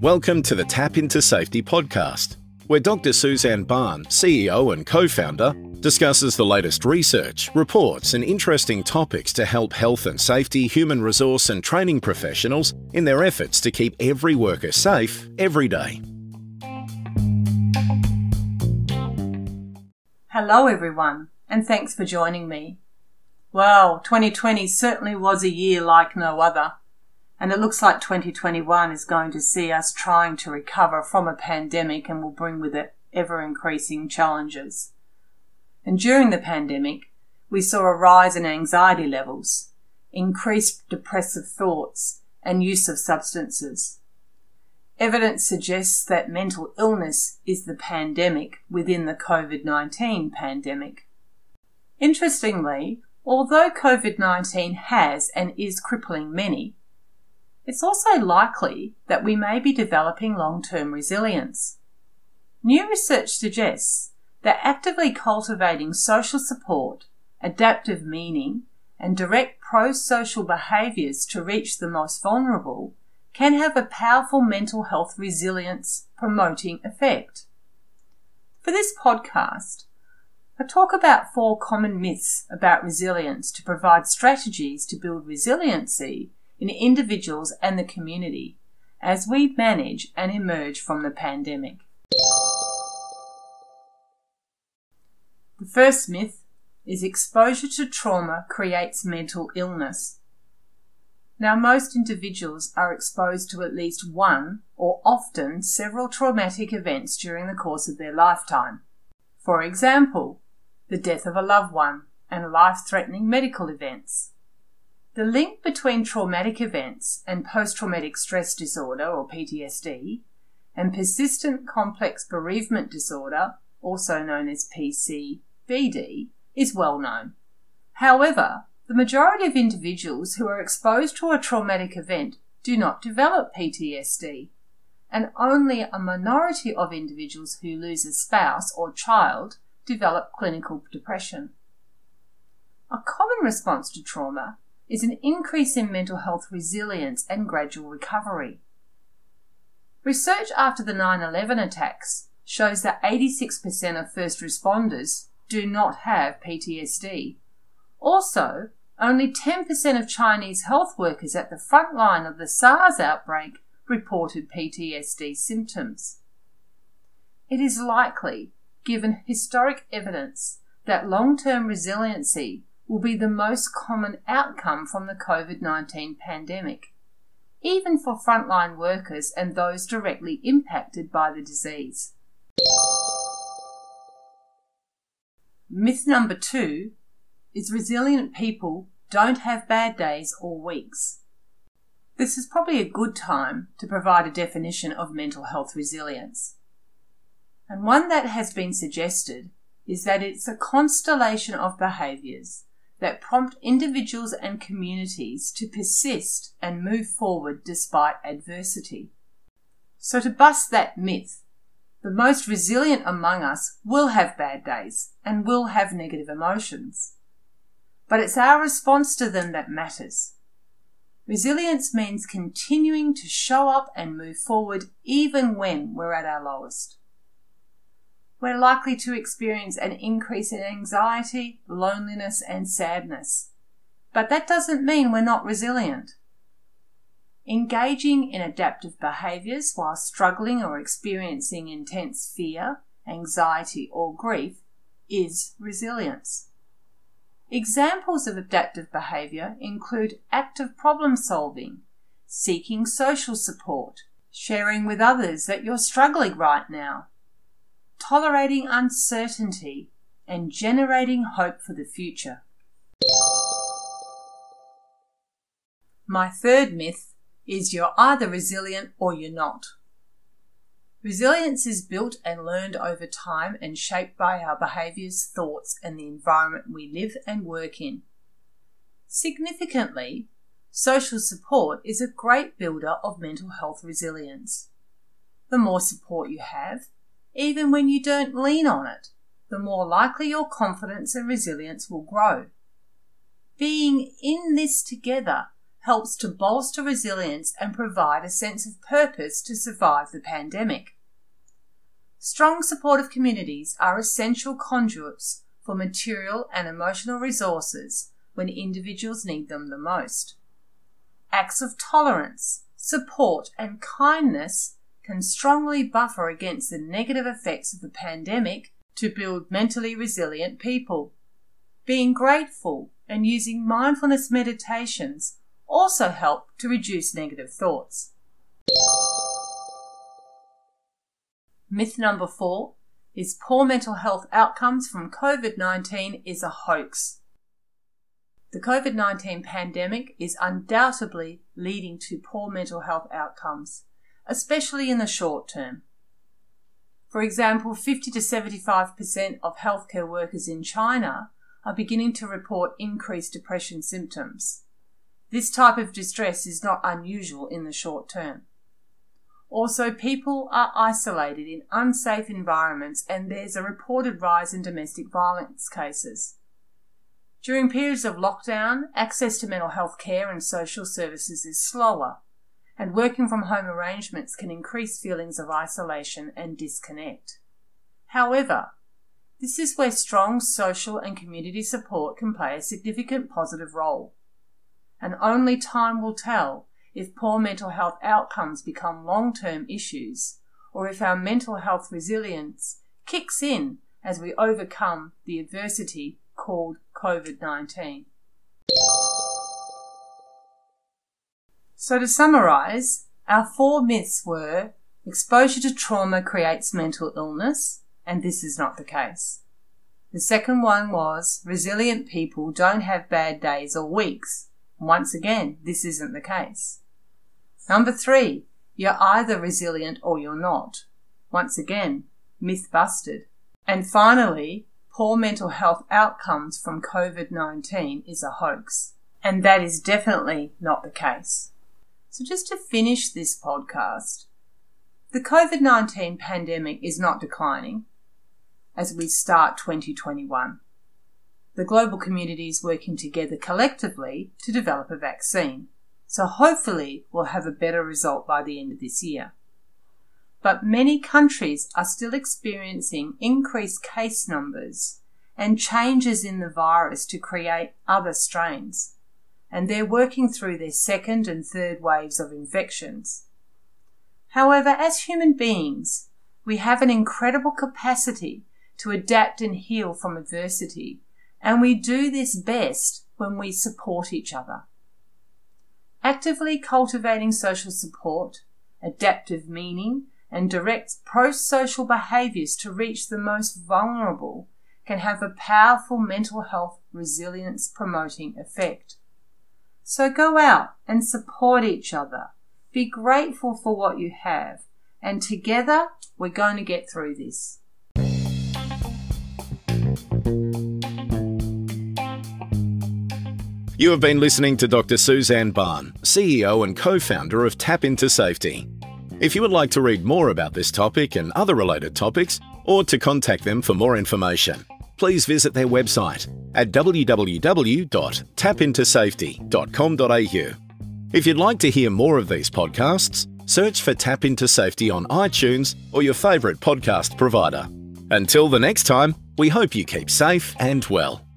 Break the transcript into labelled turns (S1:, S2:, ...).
S1: Welcome to the Tap into Safety podcast, where Dr. Suzanne Barn, CEO and co founder, discusses the latest research, reports, and interesting topics to help health and safety, human resource, and training professionals in their efforts to keep every worker safe every day.
S2: Hello, everyone, and thanks for joining me. Well, 2020 certainly was a year like no other, and it looks like 2021 is going to see us trying to recover from a pandemic and will bring with it ever increasing challenges. And during the pandemic, we saw a rise in anxiety levels, increased depressive thoughts, and use of substances. Evidence suggests that mental illness is the pandemic within the COVID 19 pandemic. Interestingly, although COVID 19 has and is crippling many, it's also likely that we may be developing long term resilience. New research suggests that actively cultivating social support, adaptive meaning, and direct pro social behaviours to reach the most vulnerable can have a powerful mental health resilience promoting effect. For this podcast, I talk about four common myths about resilience to provide strategies to build resiliency in individuals and the community as we manage and emerge from the pandemic. The first myth is exposure to trauma creates mental illness. Now, most individuals are exposed to at least one or often several traumatic events during the course of their lifetime. For example, the death of a loved one and life threatening medical events. The link between traumatic events and post traumatic stress disorder or PTSD and persistent complex bereavement disorder, also known as PC, BD is well known. However, the majority of individuals who are exposed to a traumatic event do not develop PTSD, and only a minority of individuals who lose a spouse or child develop clinical depression. A common response to trauma is an increase in mental health resilience and gradual recovery. Research after the 9 11 attacks shows that 86% of first responders do not have PTSD. Also, only 10% of Chinese health workers at the front line of the SARS outbreak reported PTSD symptoms. It is likely, given historic evidence, that long term resiliency will be the most common outcome from the COVID 19 pandemic, even for frontline workers and those directly impacted by the disease. Myth number two is resilient people don't have bad days or weeks. This is probably a good time to provide a definition of mental health resilience. And one that has been suggested is that it's a constellation of behaviours that prompt individuals and communities to persist and move forward despite adversity. So to bust that myth, the most resilient among us will have bad days and will have negative emotions. But it's our response to them that matters. Resilience means continuing to show up and move forward even when we're at our lowest. We're likely to experience an increase in anxiety, loneliness, and sadness. But that doesn't mean we're not resilient. Engaging in adaptive behaviours while struggling or experiencing intense fear, anxiety, or grief is resilience. Examples of adaptive behaviour include active problem solving, seeking social support, sharing with others that you're struggling right now, tolerating uncertainty, and generating hope for the future. My third myth is you're either resilient or you're not. Resilience is built and learned over time and shaped by our behaviours, thoughts, and the environment we live and work in. Significantly, social support is a great builder of mental health resilience. The more support you have, even when you don't lean on it, the more likely your confidence and resilience will grow. Being in this together helps to bolster resilience and provide a sense of purpose to survive the pandemic. Strong supportive communities are essential conduits for material and emotional resources when individuals need them the most. Acts of tolerance, support, and kindness can strongly buffer against the negative effects of the pandemic to build mentally resilient people. Being grateful and using mindfulness meditations also help to reduce negative thoughts. Myth number four is poor mental health outcomes from COVID 19 is a hoax. The COVID 19 pandemic is undoubtedly leading to poor mental health outcomes, especially in the short term. For example, 50 to 75% of healthcare workers in China are beginning to report increased depression symptoms. This type of distress is not unusual in the short term. Also, people are isolated in unsafe environments and there's a reported rise in domestic violence cases. During periods of lockdown, access to mental health care and social services is slower, and working from home arrangements can increase feelings of isolation and disconnect. However, this is where strong social and community support can play a significant positive role. And only time will tell if poor mental health outcomes become long term issues, or if our mental health resilience kicks in as we overcome the adversity called COVID 19. So, to summarise, our four myths were exposure to trauma creates mental illness, and this is not the case. The second one was resilient people don't have bad days or weeks. Once again, this isn't the case. Number three, you're either resilient or you're not. Once again, myth busted. And finally, poor mental health outcomes from COVID 19 is a hoax. And that is definitely not the case. So, just to finish this podcast, the COVID 19 pandemic is not declining as we start 2021. The global community is working together collectively to develop a vaccine. So hopefully we'll have a better result by the end of this year. But many countries are still experiencing increased case numbers and changes in the virus to create other strains. And they're working through their second and third waves of infections. However, as human beings, we have an incredible capacity to adapt and heal from adversity, and we do this best when we support each other. Actively cultivating social support, adaptive meaning, and direct pro-social behaviours to reach the most vulnerable can have a powerful mental health resilience promoting effect. So go out and support each other. Be grateful for what you have. And together, we're going to get through this.
S1: You have been listening to Dr. Suzanne Barn, CEO and co founder of Tap Into Safety. If you would like to read more about this topic and other related topics, or to contact them for more information, please visit their website at www.tapintosafety.com.au. If you'd like to hear more of these podcasts, search for Tap Into Safety on iTunes or your favourite podcast provider. Until the next time, we hope you keep safe and well.